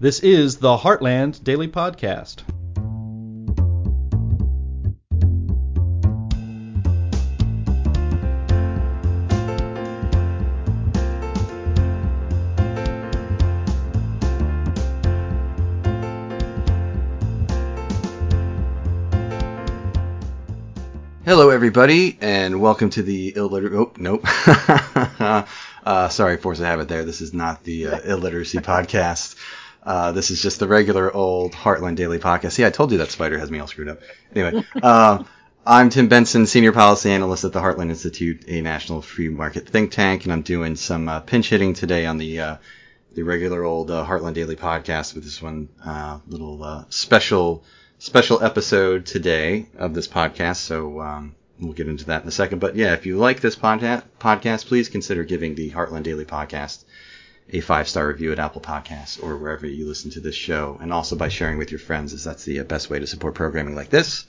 This is the Heartland Daily Podcast. Hello, everybody, and welcome to the illiterate. Oh, nope. uh, sorry, force of habit there. This is not the uh, illiteracy podcast. Uh, this is just the regular old Heartland Daily podcast. See, I told you that spider has me all screwed up. Anyway, uh, I'm Tim Benson, Senior Policy Analyst at the Heartland Institute, a national free market think tank, and I'm doing some uh, pinch hitting today on the uh, the regular old uh, Heartland Daily podcast with this one uh, little uh, special special episode today of this podcast. So um, we'll get into that in a second. But yeah, if you like this podca- podcast, please consider giving the Heartland Daily podcast a five star review at Apple Podcasts or wherever you listen to this show, and also by sharing with your friends, as that's the best way to support programming like this.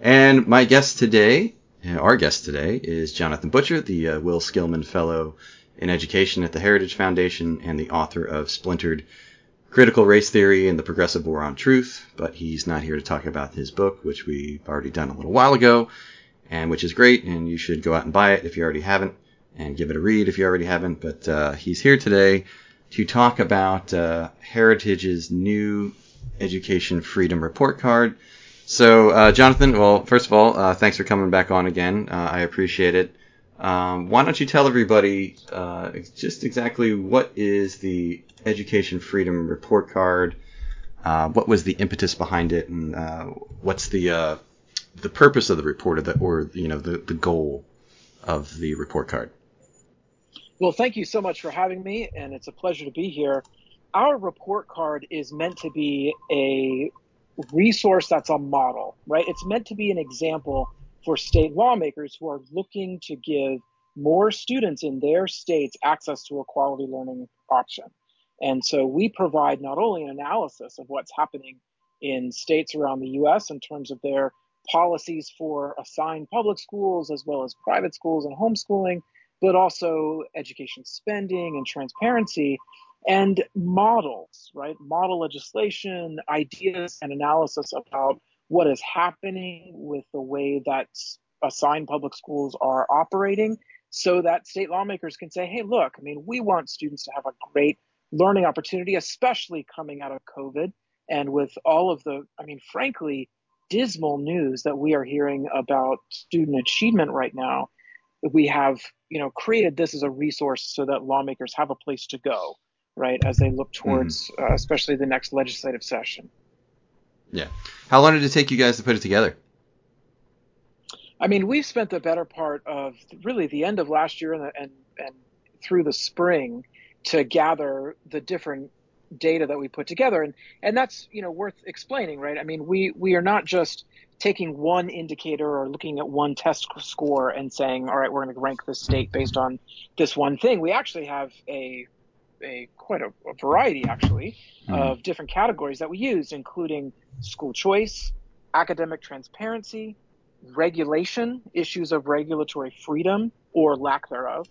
And my guest today, our guest today, is Jonathan Butcher, the uh, Will Skillern Fellow in Education at the Heritage Foundation and the author of Splintered Critical Race Theory and the Progressive War on Truth. But he's not here to talk about his book, which we've already done a little while ago, and which is great, and you should go out and buy it if you already haven't and give it a read if you already haven't. But uh, he's here today to talk about uh, Heritage's new Education Freedom Report Card. So, uh, Jonathan, well, first of all, uh, thanks for coming back on again. Uh, I appreciate it. Um, why don't you tell everybody uh, just exactly what is the Education Freedom Report Card? what was the impetus behind it, and what's the the purpose of the report, or the, or you know the, the goal of the report card? Well, thank you so much for having me, and it's a pleasure to be here. Our report card is meant to be a resource that's a model, right? It's meant to be an example for state lawmakers who are looking to give more students in their states access to a quality learning option. And so we provide not only an analysis of what's happening in states around the US in terms of their policies for assigned public schools as well as private schools and homeschooling, but also education spending and transparency and models, right? Model legislation, ideas, and analysis about what is happening with the way that assigned public schools are operating so that state lawmakers can say, hey, look, I mean, we want students to have a great learning opportunity, especially coming out of COVID and with all of the, I mean, frankly, dismal news that we are hearing about student achievement right now we have you know created this as a resource so that lawmakers have a place to go right as they look towards mm. uh, especially the next legislative session. Yeah. How long did it take you guys to put it together? I mean we've spent the better part of really the end of last year and, and, and through the spring to gather the different data that we put together and and that's you know worth explaining right i mean we we are not just taking one indicator or looking at one test score and saying, all right, we're going to rank this state based on this one thing. We actually have a a quite a, a variety actually mm. of different categories that we use, including school choice, academic transparency, regulation, issues of regulatory freedom or lack thereof,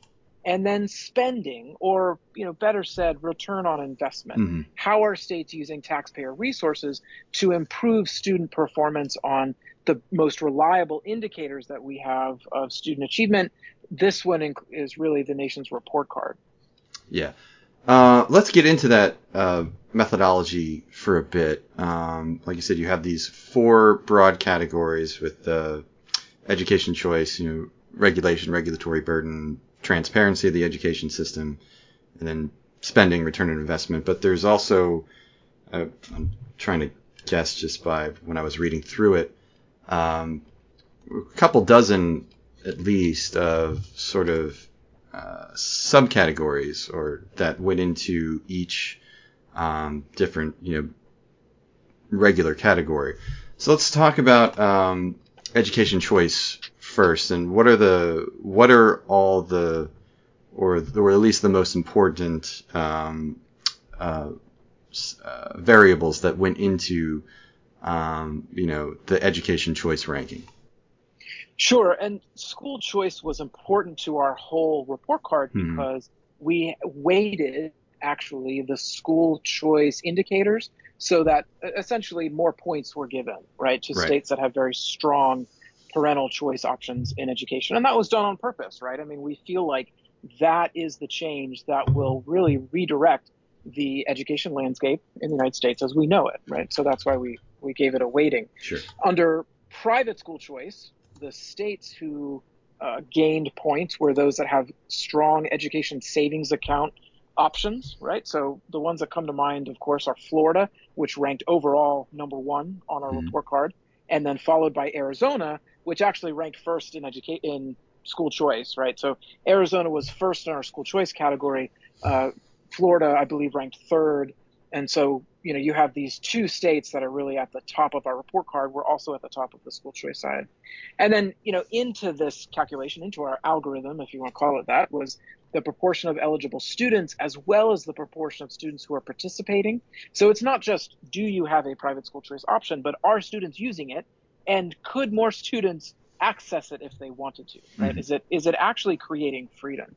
and then spending or you know better said return on investment. Mm-hmm. how are states using taxpayer resources to improve student performance on the most reliable indicators that we have of student achievement? This one is really the nation's report card. Yeah. Uh, let's get into that uh, methodology for a bit. Um, like you said you have these four broad categories with the education choice you know regulation regulatory burden transparency of the education system, and then spending, return on investment. But there's also, uh, I'm trying to guess just by when I was reading through it, um, a couple dozen at least of sort of uh, subcategories or that went into each um, different you know regular category. So let's talk about um, education choice first, and what are the what are all the or or at least the most important um, uh, uh, variables that went into um, you know the education choice ranking. Sure, and school choice was important to our whole report card mm-hmm. because we weighted actually the school choice indicators so that essentially more points were given, right, to right. states that have very strong parental choice options in education. And that was done on purpose, right? I mean, we feel like that is the change that will really redirect the education landscape in the United States as we know it, right? So that's why we, we gave it a weighting. Sure. Under private school choice, the states who uh, gained points were those that have strong education savings account options, right? So the ones that come to mind, of course, are Florida, which ranked overall number one on our mm-hmm. report card, and then followed by Arizona, which actually ranked first in educate in school choice, right? So Arizona was first in our school choice category. Uh, Florida, I believe, ranked third, and so you know you have these two states that are really at the top of our report card. We're also at the top of the school choice side, and then you know into this calculation, into our algorithm, if you want to call it that, was the proportion of eligible students as well as the proportion of students who are participating. So it's not just do you have a private school choice option, but are students using it, and could more students access it if they wanted to? Right? Mm-hmm. Is it is it actually creating freedom?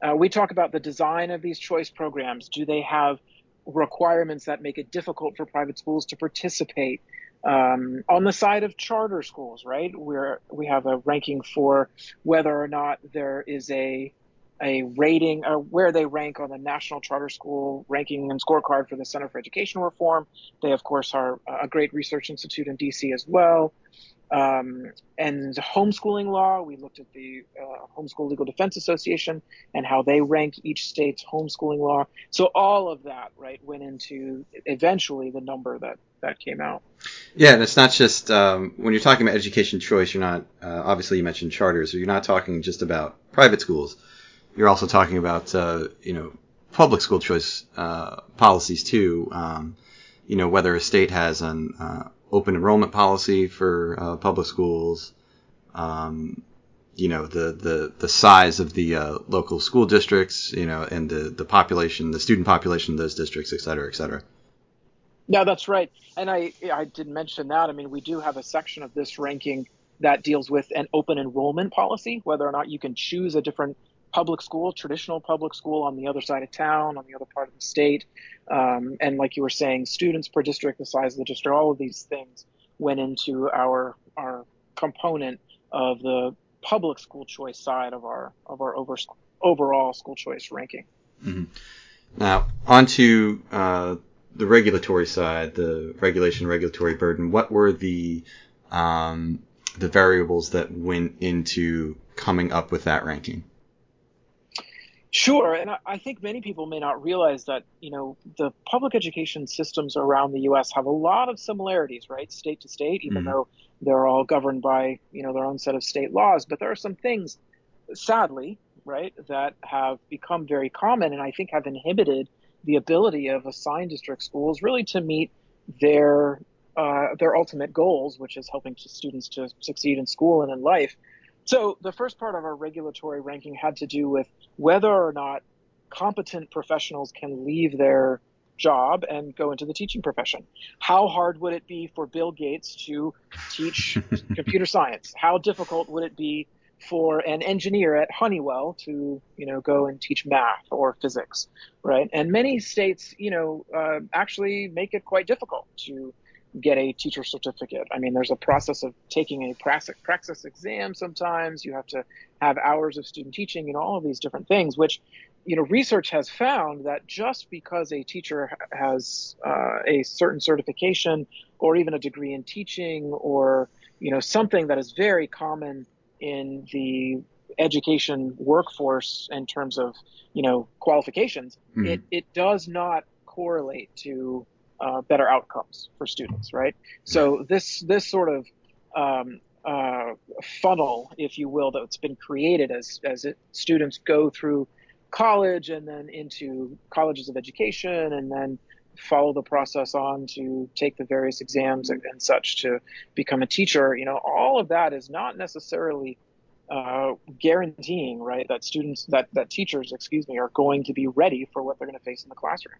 Uh, we talk about the design of these choice programs. Do they have requirements that make it difficult for private schools to participate. Um, on the side of charter schools, right, where we have a ranking for whether or not there is a a rating or where they rank on the national charter school ranking and scorecard for the Center for Education Reform. They, of course, are a great research institute in DC as well. Um, and homeschooling law, we looked at the uh, Homeschool Legal Defense Association and how they rank each state's homeschooling law. So all of that, right, went into eventually the number that that came out. Yeah, and it's not just um, when you're talking about education choice. You're not uh, obviously you mentioned charters, so you're not talking just about private schools. You're also talking about uh, you know public school choice uh, policies too. Um, you know whether a state has an uh, open enrollment policy for uh, public schools, um, you know, the, the, the size of the uh, local school districts, you know, and the, the population, the student population of those districts, et cetera, et cetera. Yeah, that's right. And I, I did mention that. I mean, we do have a section of this ranking that deals with an open enrollment policy, whether or not you can choose a different public school, traditional public school on the other side of town, on the other part of the state. Um, and like you were saying, students per district, the size of the district, all of these things went into our our component of the public school choice side of our of our over, overall school choice ranking. Mm-hmm. Now, onto uh, the regulatory side, the regulation regulatory burden. What were the um, the variables that went into coming up with that ranking? Sure, and I think many people may not realize that you know the public education systems around the U.S. have a lot of similarities, right, state to state, even mm-hmm. though they're all governed by you know their own set of state laws. But there are some things, sadly, right, that have become very common, and I think have inhibited the ability of assigned district schools really to meet their uh, their ultimate goals, which is helping students to succeed in school and in life. So the first part of our regulatory ranking had to do with whether or not competent professionals can leave their job and go into the teaching profession. How hard would it be for Bill Gates to teach computer science? How difficult would it be for an engineer at Honeywell to, you know, go and teach math or physics, right? And many states, you know, uh, actually make it quite difficult to get a teacher certificate. I mean, there's a process of taking a praxis exam sometimes. You have to have hours of student teaching and all of these different things, which, you know, research has found that just because a teacher has uh, a certain certification or even a degree in teaching or, you know, something that is very common in the education workforce in terms of, you know, qualifications, mm-hmm. it, it does not correlate to uh, better outcomes for students, right? So this this sort of um, uh, funnel, if you will, that's been created as as it, students go through college and then into colleges of education and then follow the process on to take the various exams and, and such to become a teacher. You know, all of that is not necessarily uh, guaranteeing, right, that students, that, that teachers, excuse me, are going to be ready for what they're going to face in the classroom.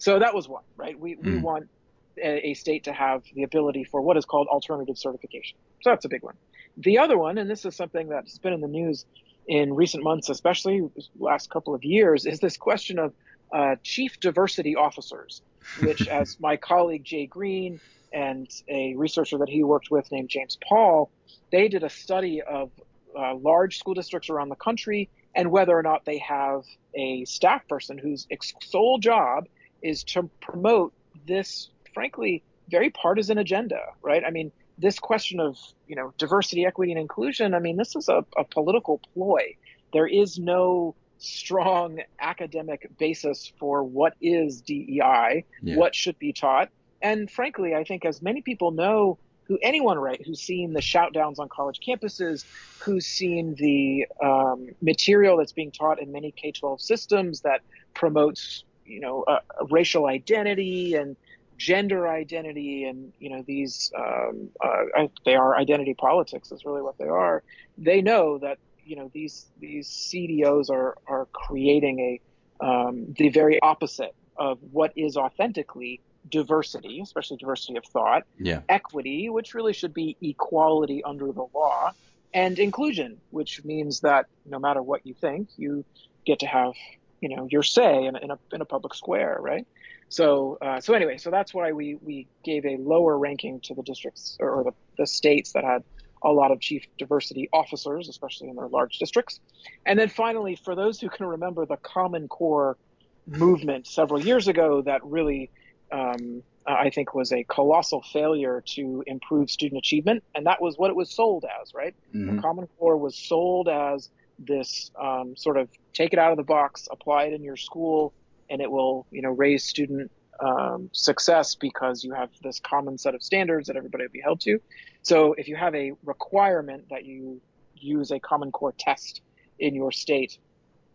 So that was one, right? We, mm. we hmm. want a, a, state to have the ability for what is called alternative certification. So that's a big one. The other one, and this is something that's been in the news in recent months, especially last couple of years, is this question of uh, chief diversity officers, which, as my colleague Jay Greene and a researcher that he worked with named James Paul, they did a study of uh, large school districts around the country and whether or not they have a staff person whose sole job is to promote this, frankly, very partisan agenda, right? I mean, this question of you know diversity, equity, and inclusion. I mean, this is a, a political ploy. There is no strong academic basis for what is DEI, yeah. what should be taught, and frankly, I think as many people know, who anyone right who's seen the shoutdowns on college campuses, who's seen the um, material that's being taught in many K-12 systems that promotes you know uh, racial identity and gender identity and you know these um, uh, they are identity politics is really what they are they know that you know these these CDOs are are creating a um, the very opposite of what is authentically diversity especially diversity of thought yeah. equity which really should be equality under the law and inclusion which means that no matter what you think you get to have you know your say in, in a in a public square right so, uh, so anyway, so that's why we, we gave a lower ranking to the districts or the, the states that had a lot of chief diversity officers, especially in their large districts. And then finally, for those who can remember the Common Core movement several years ago, that really, um, I think, was a colossal failure to improve student achievement. And that was what it was sold as, right? Mm-hmm. The Common Core was sold as this um, sort of take it out of the box, apply it in your school, and it will you know raise student um, success because you have this common set of standards that everybody will be held to. So if you have a requirement that you use a Common Core test in your state,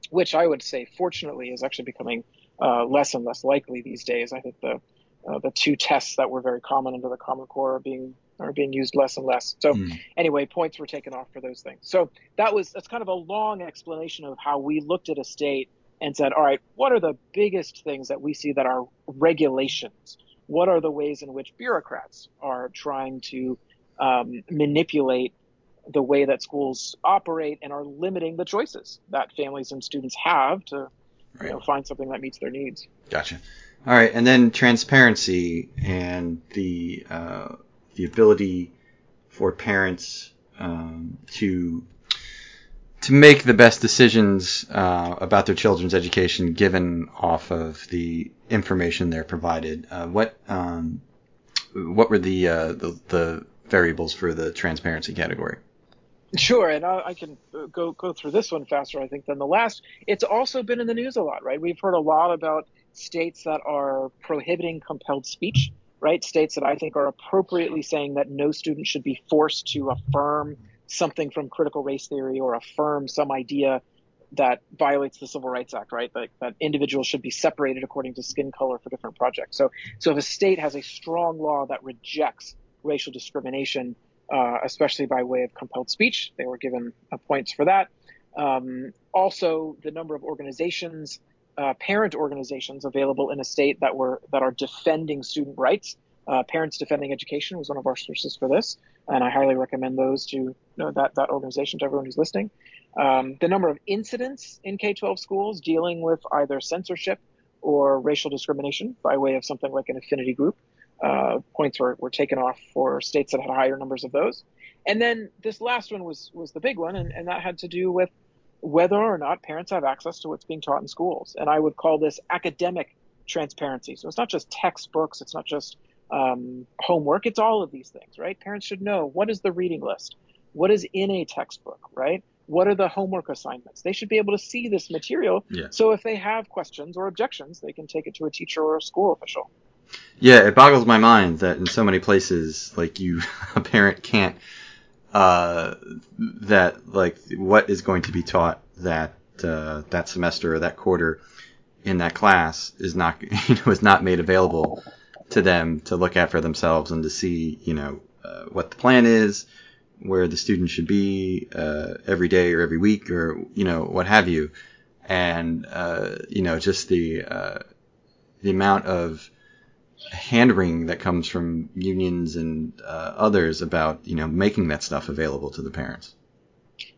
which I would say fortunately is actually becoming uh, less and less likely these days. I think the uh, the two tests that were very common under the Common Core are being are being used less and less. So mm. anyway, points were taken off for those things. So that was that's kind of a long explanation of how we looked at a state and said, all right, what are the biggest things that we see that are regulations? What are the ways in which bureaucrats are trying to um, manipulate the way that schools operate and are limiting the choices that families and students have to right. you know, find something that meets their needs? Gotcha. All right, and then transparency and the uh, the ability for parents um, to to make the best decisions uh, about their children's education given off of the information they're provided. Uh, what um, what were the, uh, the, the variables for the transparency category? Sure, and I, I, can go go through this one faster, I think, than the last. It's also been in the news a lot, right? We've heard a lot about states that are prohibiting compelled speech, right? States that I think are appropriately saying that no student should be forced to affirm something from critical race theory or affirm some idea that violates the Civil Rights Act, right? That, that individuals should be separated according to skin color for different projects. So, so if a state has a strong law that rejects racial discrimination, uh, especially by way of compelled speech, they were given points for that. Um, also, the number of organizations, uh, parent organizations available in a state that were that are defending student rights. Uh, Parents Defending Education was one of our sources for this and I highly recommend those to you know, that that organization to everyone who's listening. Um, the number of incidents in K-12 schools dealing with either censorship or racial discrimination by way of something like an affinity group. Uh, points were, were taken off for states that had higher numbers of those. And then this last one was was the big one, and, and that had to do with whether or not parents have access to what's being taught in schools. And I would call this academic transparency. So it's not just textbooks, it's not just um, homework. It's all of these things, right? Parents should know what is the reading list, what is in a textbook, right? What are the homework assignments? They should be able to see this material. Yeah. So if they have questions or objections, they can take it to a teacher or a school official. Yeah, it boggles my mind that in so many places, like you, a parent can't, uh, that like what is going to be taught that uh, that semester or that quarter in that class is not you know is not made available to them to look at for themselves and to see, you know, uh, what the plan is, where the student should be uh, every day or every week or you know what have you, and uh, you know just the uh, the amount of hand wringing that comes from unions and uh, others about you know making that stuff available to the parents.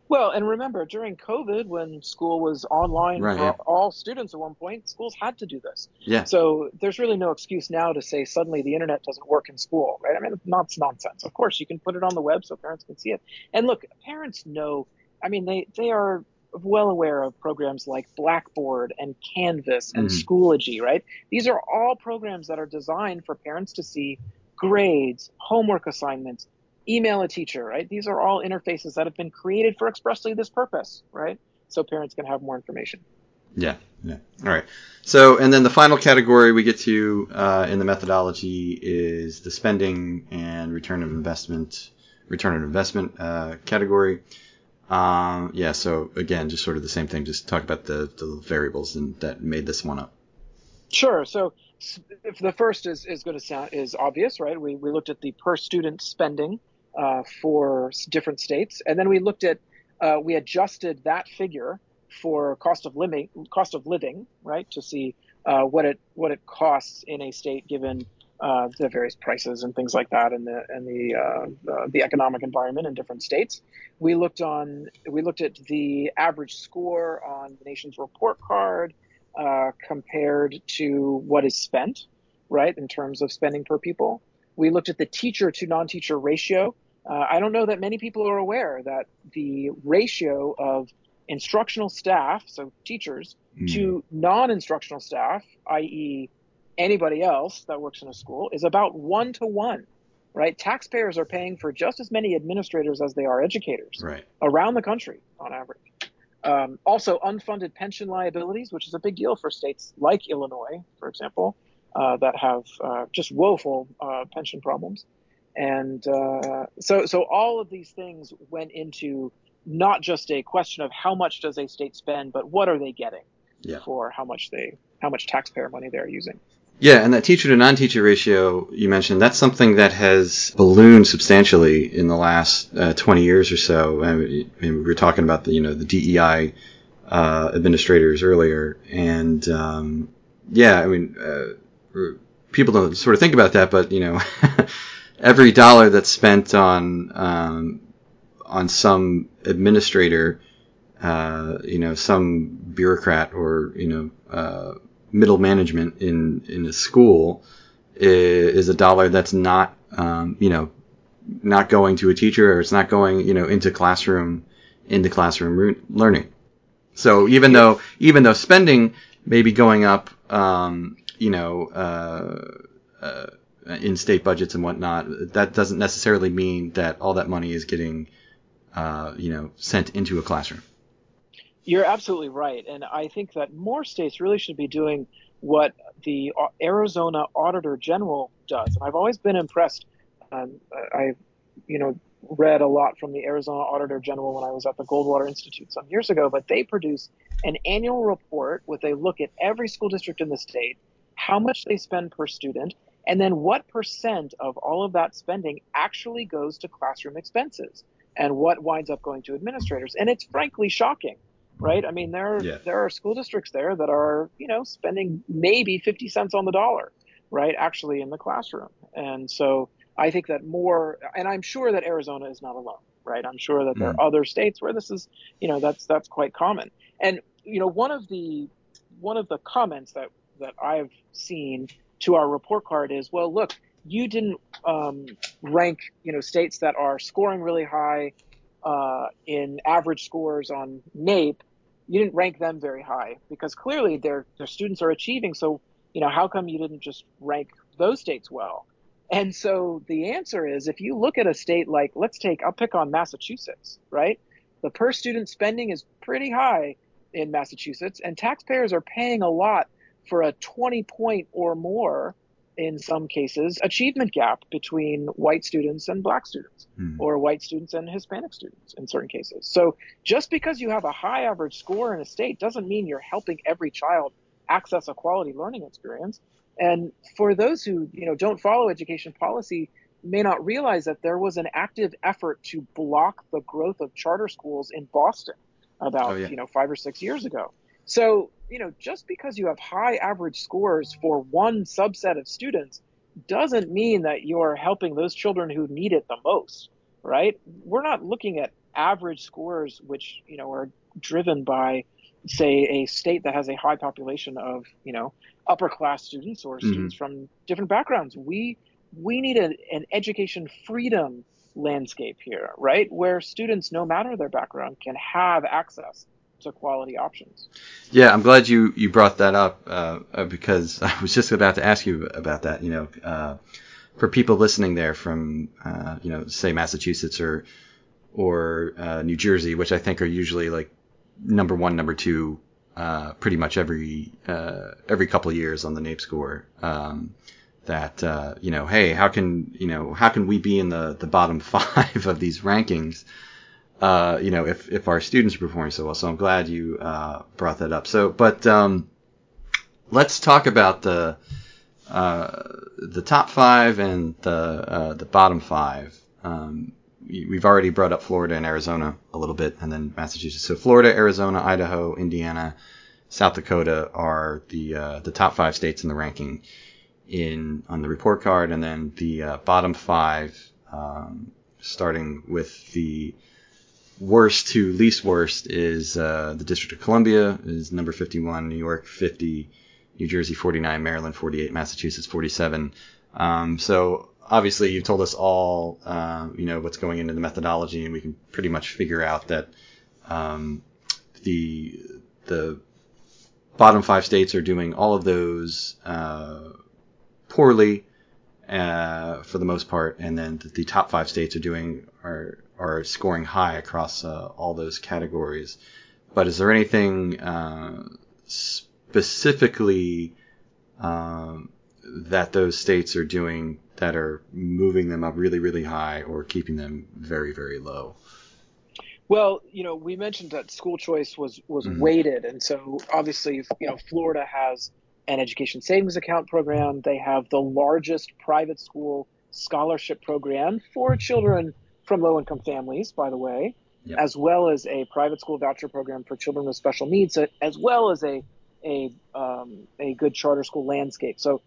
Well, and remember, during COVID, when school was online Right, for yeah. all students at one point, schools had to do this. Yeah. So there's really no excuse now to say suddenly the internet doesn't work in school, right? I mean, that's nonsense. Of course, you can put it on the web so parents can see it. And look, parents know. I mean, they they are well aware of programs like Blackboard and Canvas and Mhm. Schoology, right? These are all programs that are designed for parents to see grades, homework assignments, email a teacher, right? These are all interfaces that have been created for expressly this purpose, right? So parents can have more information. Yeah, yeah. All right. So, and then the final category we get to uh, in the methodology is the spending and return of investment, return of investment uh, category. Um, yeah. So again, just sort of the same thing. Just talk about the, the variables and that made this one up. Sure. So if the first is, is going to sound is obvious, right? We, we looked at the per student spending uh, for different states, and then we looked at uh, we adjusted that figure for cost of living, cost of living, right, to see uh, what it what it costs in a state given uh, the various prices and things like that, and the and the uh, the, the economic environment in different states. We looked on we looked at the average score on the nation's report card uh, compared to what is spent, right, in terms of spending per pupil. We looked at the teacher to non teacher ratio. Uh, I don't know that many people are aware that the ratio of instructional staff, so teachers, Mm. to non instructional staff, i.e., anybody else that works in a school, is about one to one, right? Taxpayers are paying for just as many administrators as they are educators Right. around the country on average. Um, also, unfunded pension liabilities, which is a big deal for states like Illinois, for example, uh, that have uh, just woeful uh, pension problems. And uh, so, so all of these things went into not just a question of how much does a state spend, but what are they getting Yeah. for how much they, how much taxpayer money they're using. Yeah, and that teacher to non-teacher ratio you mentioned, that's something that has ballooned substantially in the last uh, 20 years or so. I mean, we were talking about the, you know, the DEI uh, administrators earlier, and um, yeah, I mean, uh, people don't sort of think about that, but you know, every dollar that's spent on um, on some administrator, uh, you know, some bureaucrat or you know. Middle management in in a school is, a dollar that's not um, you know not going to a teacher or it's not going you know into classroom into classroom learning. So even though even though spending may be going up, um, you know, uh, uh, in state budgets and whatnot, that doesn't necessarily mean that all that money is getting uh, you know sent into a classroom. You're absolutely right, and I think that more states really should be doing what the Arizona Auditor General does. And I've always been impressed. Um, I, you know, read a lot from the Arizona Auditor General when I was at the Goldwater Institute some years ago. But they produce an annual report with a look at every school district in the state, how much they spend per student, and then what percent of all of that spending actually goes to classroom expenses, and what winds up going to administrators. And it's frankly shocking right? I mean, there Yeah. there are school districts there that are you know spending maybe 50 cents on the dollar, right? Actually in the classroom, and so I think that more, and I'm sure that Arizona is not alone, right? I'm sure that there are other states where this is, you know, that's that's quite common. And you know, one of the one of the comments that that I've seen to our report card is, well, look, you didn't um, rank, you know, states that are scoring really high uh, in average scores on NAEP, you didn't rank them very high because clearly their their students are achieving. So you know how come you didn't just rank those states well? And so the answer is if you look at a state like let's take I'll pick on Massachusetts, right? The per student spending is pretty high in Massachusetts, and taxpayers are paying a lot for a 20 point or more in some cases achievement gap between white students and black students Hmm. or white students and Hispanic students in certain cases. So just because you have a high average score in a state doesn't mean you're helping every child access a quality learning experience. And for those who, you know, don't follow education policy, may not realize that there was an active effort to block the growth of charter schools in Boston about, Oh, yeah. you know, 5 or 6 years ago. So, you know, just because you have high average scores for one subset of students doesn't mean that you're helping those children who need it the most, right? We're not looking at average scores, which you know are driven by, say, a state that has a high population of you know upper class students or mm-hmm. students from different backgrounds. We we need a, an education freedom landscape here, right? Where students, no matter their background, can have access to quality options. Yeah, I'm glad you, you brought that up uh, uh because I was just about to ask you about that. You know, uh, for people listening there from, uh, you know, say Massachusetts or or uh, New Jersey, which I think are usually like number one, number two, uh, pretty much every every couple of years on the NAEP score. Um, that you know, hey, how can you know how can we be in the the bottom five of these rankings? Uh, you know, if if our students are performing so well. So I'm glad you uh, brought that up. So, but um, let's talk about the uh, the top five and the uh, the bottom five. Um, we've already brought up Florida and Arizona a little bit, and then Massachusetts. So Florida, Arizona, Idaho, Indiana, South Dakota are the uh, the top five states in the ranking in on the report card, and then the uh, bottom five, um, starting with the worst to least worst, is uh, the District of Columbia is number 51, New York 50, New Jersey 49, Maryland 48, Massachusetts 47. Um, so obviously you've told us all, uh, you know, what's going into the methodology, and we can pretty much figure out that um, the the bottom five states are doing all of those uh, poorly uh, for the most part, and then the, top five states are doing are are scoring high across uh, all those categories. But is there anything uh, specifically um, that those states are doing that are moving them up really, really high or keeping them very, very low? Well, you know, we mentioned that school choice was was mm-hmm. weighted, and so obviously, you know, Florida has an education savings account program. They have the largest private school scholarship program for children from low income families, by the way, yep. as well as a private school voucher program for children with special needs, as well as a a um, a good charter school landscape. So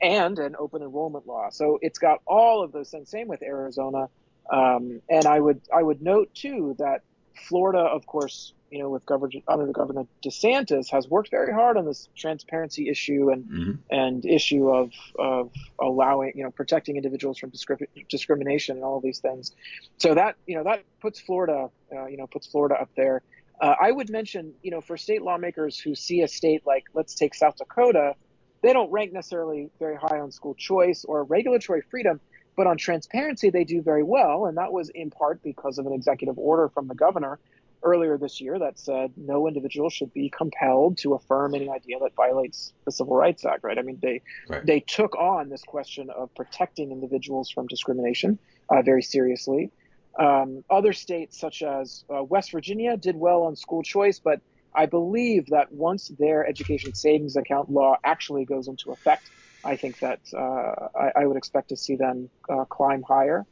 and an open enrollment law. So it's got all of those things. Same with Arizona. Um, and I would I would note too that Florida, of course, you know, with Governor under the Governor DeSantis, has worked very hard on this transparency issue and mm-hmm. and issue of of allowing, you know, protecting individuals from discri- discrimination and all these things. So that you know that puts Florida, uh, you know, puts Florida up there. Uh, I would mention, you know, for state lawmakers who see a state like, let's take South Dakota, they don't rank necessarily very high on school choice or regulatory freedom, but on transparency they do very well, and that was in part because of an executive order from the governor earlier this year that said no individual should be compelled to affirm any idea that violates the Civil Rights Act. Right? I mean, they right. they took on this question of protecting individuals from discrimination uh, very seriously. Um, other states, such as uh, West Virginia, did well on school choice, but I believe that once their education savings account law actually goes into effect, I think that uh, I, I, would expect to see them uh, climb higher.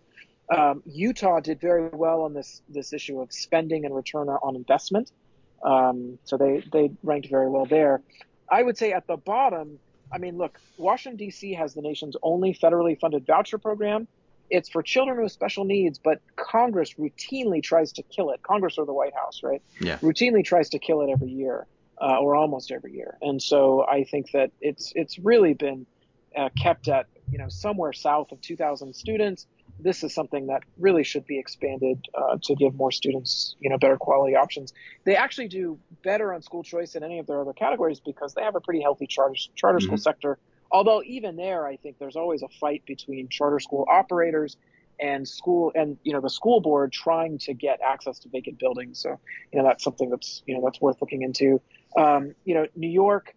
Um, Utah did very well on this this issue of spending and return on investment. Um, so they they ranked very well there. I would say at the bottom, I mean, look, Washington D.C. has the nation's only federally funded voucher program. It's for children with special needs, but Congress routinely tries to kill it. Congress or the White House, right? Yeah. Routinely tries to kill it every year, uh, or almost every year. And so I think that it's it's really been uh, kept at you know somewhere south of 2,000 students this is something that really should be expanded uh, to give more students, you know, better quality options. They actually do better on school choice than any of their other categories because they have a pretty healthy charter charter mm-hmm. school sector. Although even there, I think there's always a fight between charter school operators and school and you know the school board trying to get access to vacant buildings. So you know that's something that's you know that's worth looking into. Um, you know, New York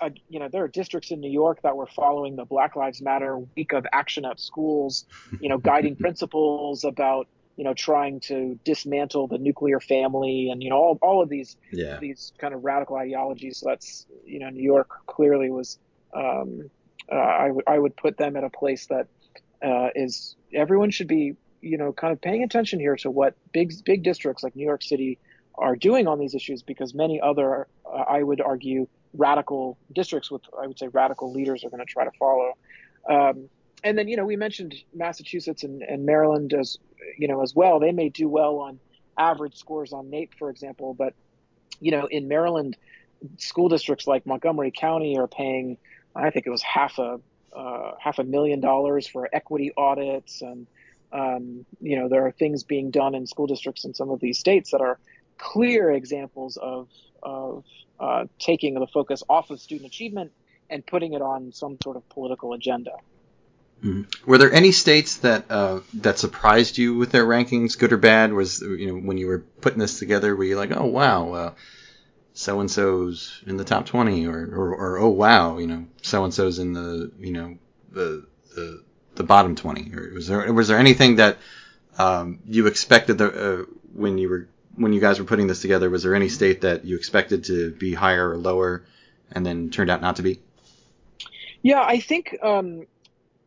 uh, you know, there are districts in New York that were following the Black Lives Matter week of action at schools, you know, guiding principles about, you know, trying to dismantle the nuclear family and, you know, all, all of these, yeah. these kind of radical ideologies. That's, you know, New York clearly was, um, uh, I, w- I would put them at a place that uh, is everyone should be, you know, kind of paying attention here to what big, big districts like New York City are doing on these issues because many other, uh, I would argue, radical districts with, I would say, radical leaders are going to try to follow. Um, and then, you know, we mentioned Massachusetts and, and, Maryland as, you know, as well. They may do well on average scores on NAEP, for example. But you know, in Maryland, school districts like Montgomery County are paying, I think it was half a uh, half a million dollars for equity audits, and um, you know, there are things being done in school districts in some of these states that are clear examples of of uh, taking the focus off of student achievement and putting it on some sort of political agenda. Mm-hmm. Were there any states that uh, that surprised you with their rankings, good or bad? Was you know when you were putting this together, were you like, oh wow, so and so's in the top twenty, or, or, or oh wow, you know, so and so's in the you know the the the bottom twenty, or was there was there anything that um, you expected the, uh, when you were when you guys were putting this together? Was there any state that you expected to be higher or lower, and then turned out not to be? Yeah, I think um,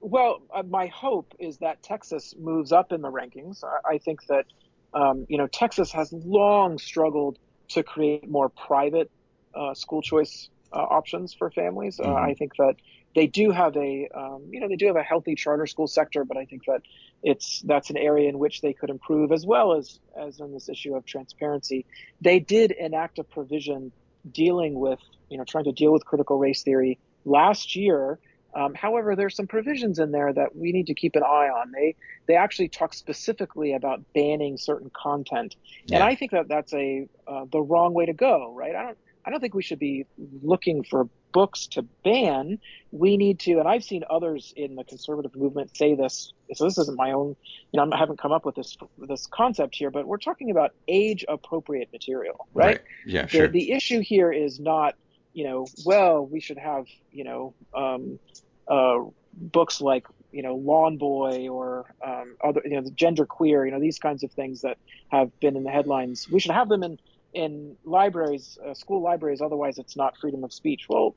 well, uh, my hope is that Texas moves up in the rankings. I, I think that um, you know Texas has long struggled to create more private uh, school choice uh, options for families. Uh, mm-hmm. I think that they do have a um, you know they do have a healthy charter school sector, but I think that it's that's an area in which they could improve as well as as in this issue of transparency. They did enact a provision dealing with you know trying to deal with critical race theory last year um, however, there's some provisions in there that we need to keep an eye on. They they actually talk specifically about banning certain content, yeah. and I think that that's a uh, the wrong way to go. Right? I don't I don't think we should be looking for books to ban. We need to, and I've seen others in the conservative movement say this. So this isn't my own, you know, I haven't come up with this this concept here, but we're talking about age appropriate material, right? right. Yeah, sure. The, the issue here is not you know, well, we should have, you know, um, uh, books like, you know, Lawn Boy or um, other, you know, Gender Queer, you know, these kinds of things that have been in the headlines. We should have them in in libraries, uh, school libraries. Otherwise, it's not freedom of speech. Well,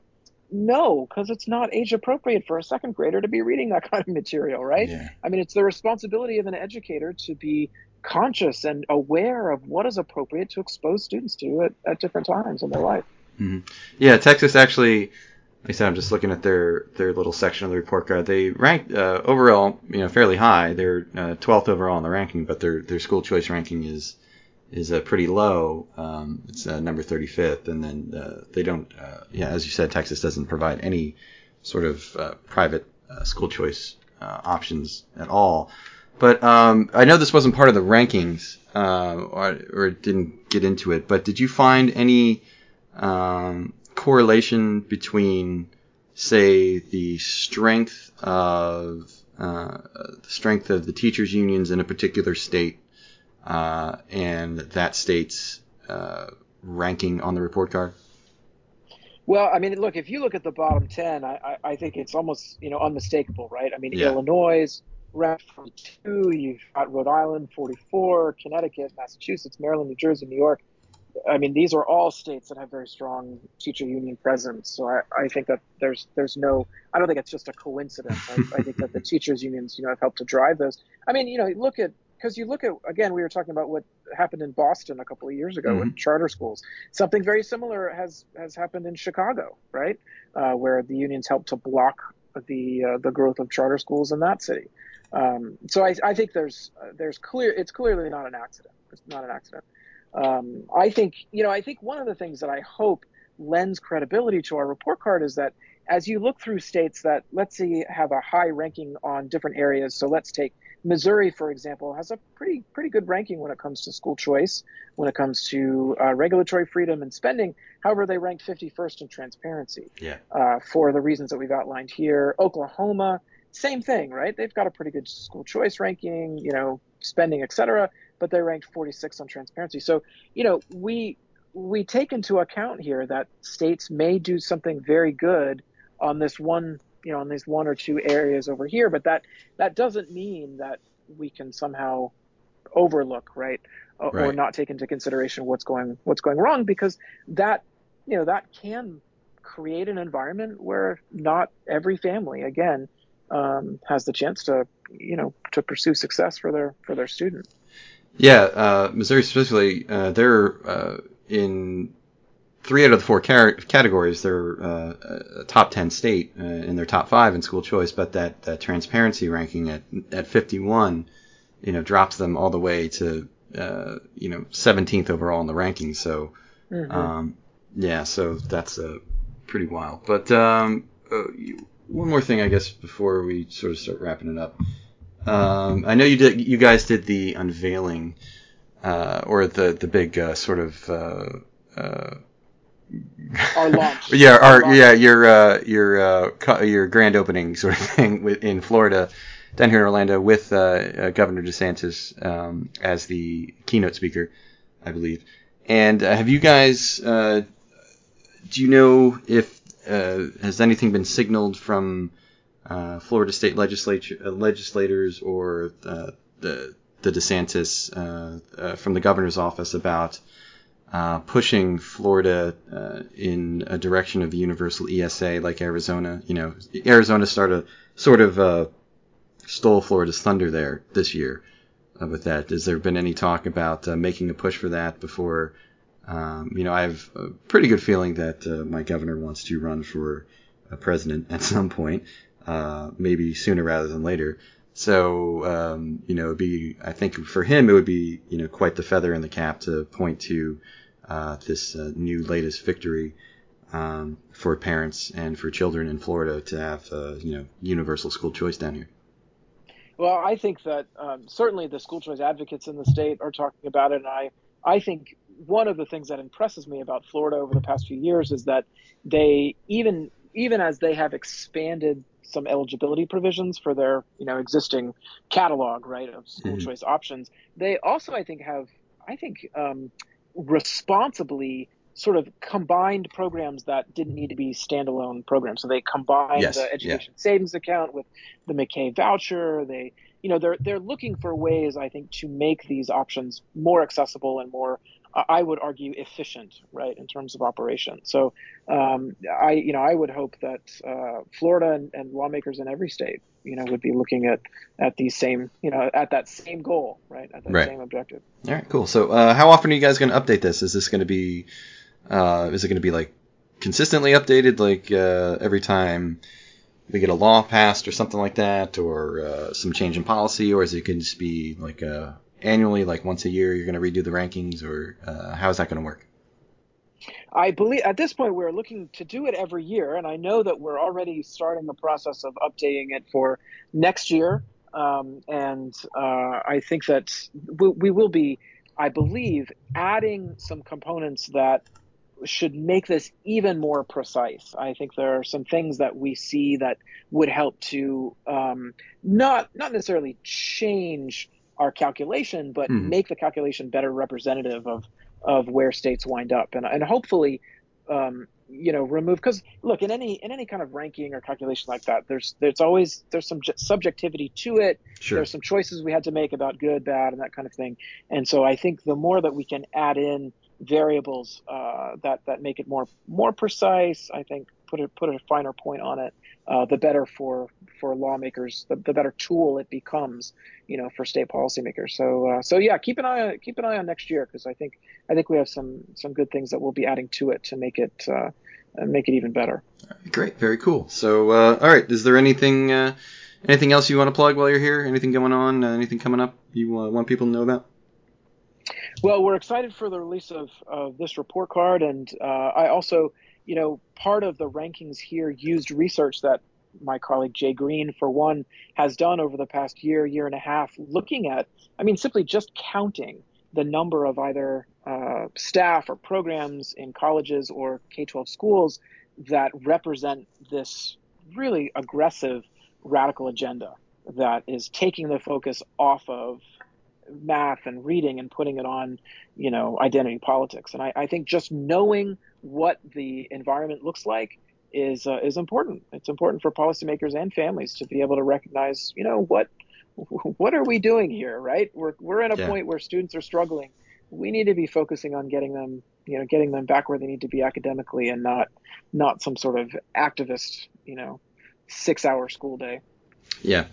no, because it's not age appropriate for a second grader to be reading that kind of material, right? Yeah. I mean, it's the responsibility of an educator to be conscious and aware of what is appropriate to expose students to at, at different times in their life. Mm-hmm. Yeah, Texas actually. Like I said, I'm just looking at their their little section of the report card. They ranked uh, overall, you know, fairly high. They're uh, 12th overall in the ranking, but their their school choice ranking is is uh, pretty low. Um, it's uh, number 35th, and then uh, they don't. Uh, yeah, as you said, Texas doesn't provide any sort of private school choice options at all. But um, I know this wasn't part of the rankings, or, or didn't get into it. But did you find any um, correlation between, say, the strength of uh, the strength of the teachers' unions in a particular state uh, and that state's uh, ranking on the report card? Well, I mean, look, if you look at the bottom 10, I, I think it's almost, you know, unmistakable, right? I mean, yeah. Illinois ranked 42, you've got Rhode Island 44, Connecticut, Massachusetts, Maryland, New Jersey, New York I mean, these are all states that have very strong teacher union presence. So I, I think that there's there's no I don't think it's just a coincidence. I, I think that the teachers unions you know have helped to drive those. I mean, you know, look at because you look at again we were talking about what happened in Boston a couple of years ago mm-hmm. with charter schools. Something very similar has has happened in Chicago, right, uh, where the unions helped to block the uh, the growth of charter schools in that city. Um, so I, I think there's uh, there's clear it's clearly not an accident. It's not an accident. Um, I think, you know, I think one of the things that I hope lends credibility to our report card is that as you look through states that, let's say, have a high ranking on different areas. So let's take Missouri, for example, has a pretty pretty good ranking when it comes to school choice, when it comes to uh, regulatory freedom and spending. However, they ranked 51st in transparency. Yeah. Uh, for the reasons that we've outlined here. Oklahoma, same thing, right? They've got a pretty good school choice ranking, you know, spending, et cetera but they ranked 46 on transparency. So, you know, we we take into account here that states may do something very good on this one, you know, on these one or two areas over here, but that that doesn't mean that we can somehow overlook, right, right. or not take into consideration what's going what's going wrong because that, you know, that can create an environment where not every family, again, um, has the chance to, you know, to pursue success for their for their student. Yeah, uh, Missouri specifically, uh, they're uh, in three out of the four car- categories. They're uh, a top ten state uh, in their top five in school choice, but that, that transparency ranking at at 51, you know, drops them all the way to uh, you know 17th overall in the rankings. So Mhm. um, yeah, so that's uh, pretty wild. But um, uh, one more thing, I guess, before we sort of start wrapping it up. Um, I know you did. You guys did the unveiling, uh, or the the big uh, sort of. Our launch. yeah, Our our yeah, your uh, your uh, your grand opening sort of thing in Florida, down here in Orlando, with uh, uh, Governor DeSantis um, as the keynote speaker, I believe. And uh, have you guys? Uh, do you know if uh, has anything been signaled from uh, Florida state legislature uh, legislators or uh, the the DeSantis uh, uh, from the governor's office about uh, pushing Florida uh, in a direction of universal ESA like Arizona? You know, Arizona started sort of uh, stole Florida's thunder there this year uh, with that. Has there been any talk about uh, making a push for that before? Um, you know, I have a pretty good feeling that uh, my governor wants to run for a president at some point, maybe sooner rather than later. So, um, you know, be, I think for him, it would be, you know, quite the feather in the cap to point to uh, this uh, new latest victory um, for parents and for children in Florida to have, uh, you know, universal school choice down here. Well, I think that um, certainly the school choice advocates in the state are talking about it, and I, I think one of the things that impresses me about Florida over the past few years is that they even even as they have expanded some eligibility provisions for their you know existing catalog right of school Mhm. choice options, they also I think have I think um, responsibly sort of combined programs that didn't need to be standalone programs. So they combined Yes, the yeah. education savings account with the McKay voucher. They, you know, they're they're looking for ways, I think, to make these options more accessible and more, I would argue, efficient, right, in terms of operation. So, um, I, you know, I would hope that uh, Florida and, and lawmakers in every state, you know, would be looking at at these same, you know, at that same goal, right, at that Right. same objective. All right, cool. So, uh, how often are you guys going to update this? Is this going to be, uh, is it going to be like consistently updated, like uh, every time we get a law passed or something like that, or uh, some change in policy, or is it going to just be like uh, annually, like once a year, you're going to redo the rankings, or uh, how is that going to work? I believe at this point we're looking to do it every year, and I know that we're already starting the process of updating it for next year. Um, and uh, I think that we, we will be, I believe, adding some components that should make this even more precise. I think there are some things that we see that would help to um, not not necessarily change our calculation, but Mhm. make the calculation better representative of of where states wind up, and and hopefully, um, you know, remove because look in any in any kind of ranking or calculation like that, there's there's always there's some subjectivity to it. Sure. There's some choices we had to make about good, bad, and that kind of thing. And so I think the more that we can add in variables uh, that that make it more more precise, I think put a put a finer point on it, uh, the better for for lawmakers, the, the better tool it becomes, you know, for state policymakers. So uh, so yeah, keep an eye on keep an eye on next year because I think I think we have some some good things that we'll be adding to it to make it uh, make it even better. Great, very cool. So, uh, all right, is there anything uh, anything else you want to plug while you're here? Anything going on? Uh, anything coming up you uh, want people to know about? Well, we're excited for the release of, of this report card, and uh, I also, you know, part of the rankings here used research that my colleague Jay Greene, for one, has done over the past year, year and a half, looking at, I mean, simply just counting the number of either uh, staff or programs in colleges or K 12 schools that represent this really aggressive radical agenda that is taking the focus off of math and reading and putting it on, you know, identity politics. And I, I think just knowing what the environment looks like is uh, is important. It's important for policymakers and families to be able to recognize, you know, what what are we doing here, right? We're we're at a Yeah. point where students are struggling. We need to be focusing on getting them, you know, getting them back where they need to be academically, and not not some sort of activist, you know, six hour school day. Yeah.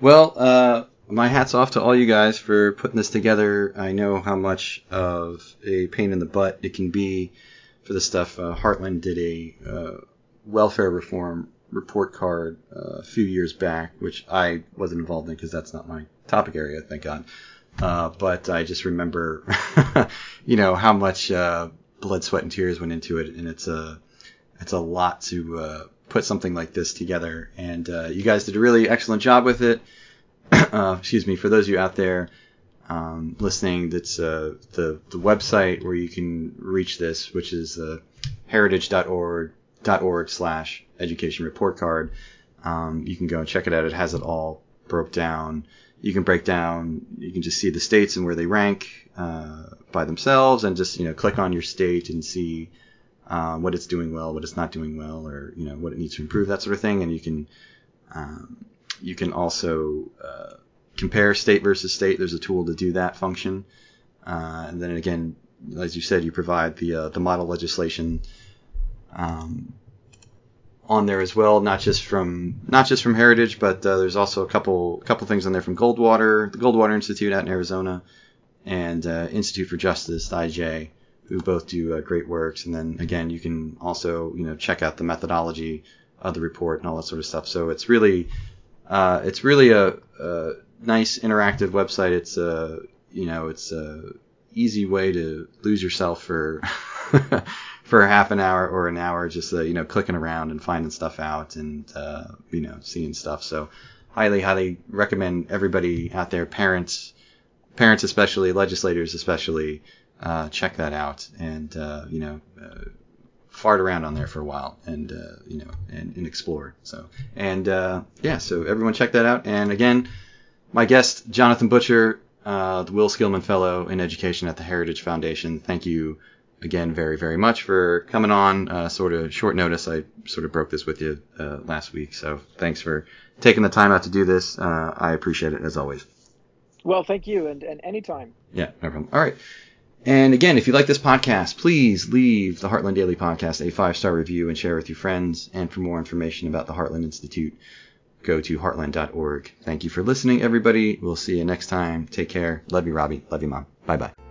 Well, uh, my hat's off to all you guys for putting this together. I know how much of a pain in the butt it can be for this stuff. Uh, Heartland did a uh, welfare reform report card uh, a few years back, which I wasn't involved in because that's not my topic area, thank God. Uh, but I just remember, you know, how much uh, blood, sweat, and tears went into it, and it's a it's a lot to uh, put something like this together. And uh, you guys did a really excellent job with it. Uh, excuse me, for those of you out there um, listening, that's uh, the the website where you can reach this, which is uh, heritage.org org slash education report card. Um, you can go and check it out. It has it all broke down. You can break down. You can just see the states and where they rank uh, by themselves, and just you know click on your state and see um, what it's doing well, what it's not doing well, or you know what it needs to improve, that sort of thing. And you can um, you can also uh, compare state versus state. There's a tool to do that function. Uh, and then again, as you said, you provide the uh, the model legislation um, on there as well, not just from not just from Heritage, but uh, there's also a couple couple things on there from Goldwater, the Goldwater Institute out in Arizona, and uh, Institute for Justice, IJ, who both do uh, great works. And then again, you can also you know check out the methodology of the report and all that sort of stuff. So it's really uh, it's really a, a nice interactive website. It's a you know it's a easy way to lose yourself for for half an hour or an hour, just uh, you know clicking around and finding stuff out and uh, you know seeing stuff. So highly highly recommend everybody out there, parents, parents especially, legislators especially, uh, check that out and uh, you know uh, fart around on there for a while and uh, you know and, and explore. So and yeah, so everyone check that out. And again my guest, Jonathan Butcher, uh, the Will Skillern Fellow in Education at the Heritage Foundation. Thank you again very, very much for coming on. Uh, sort of short notice. I sort of broke this with you uh, last week, so thanks for taking the time out to do this. Uh, I appreciate it as always. Well, thank you, and, and anytime. Yeah, no problem. All right. And again, if you like this podcast, please leave the Heartland Daily Podcast a five star review and share with your friends. And for more information about the Heartland Institute, go to heartland.org. Thank you for listening, everybody. We'll see you next time. Take care. Love you, Robbie. Love you, Mom. Bye bye.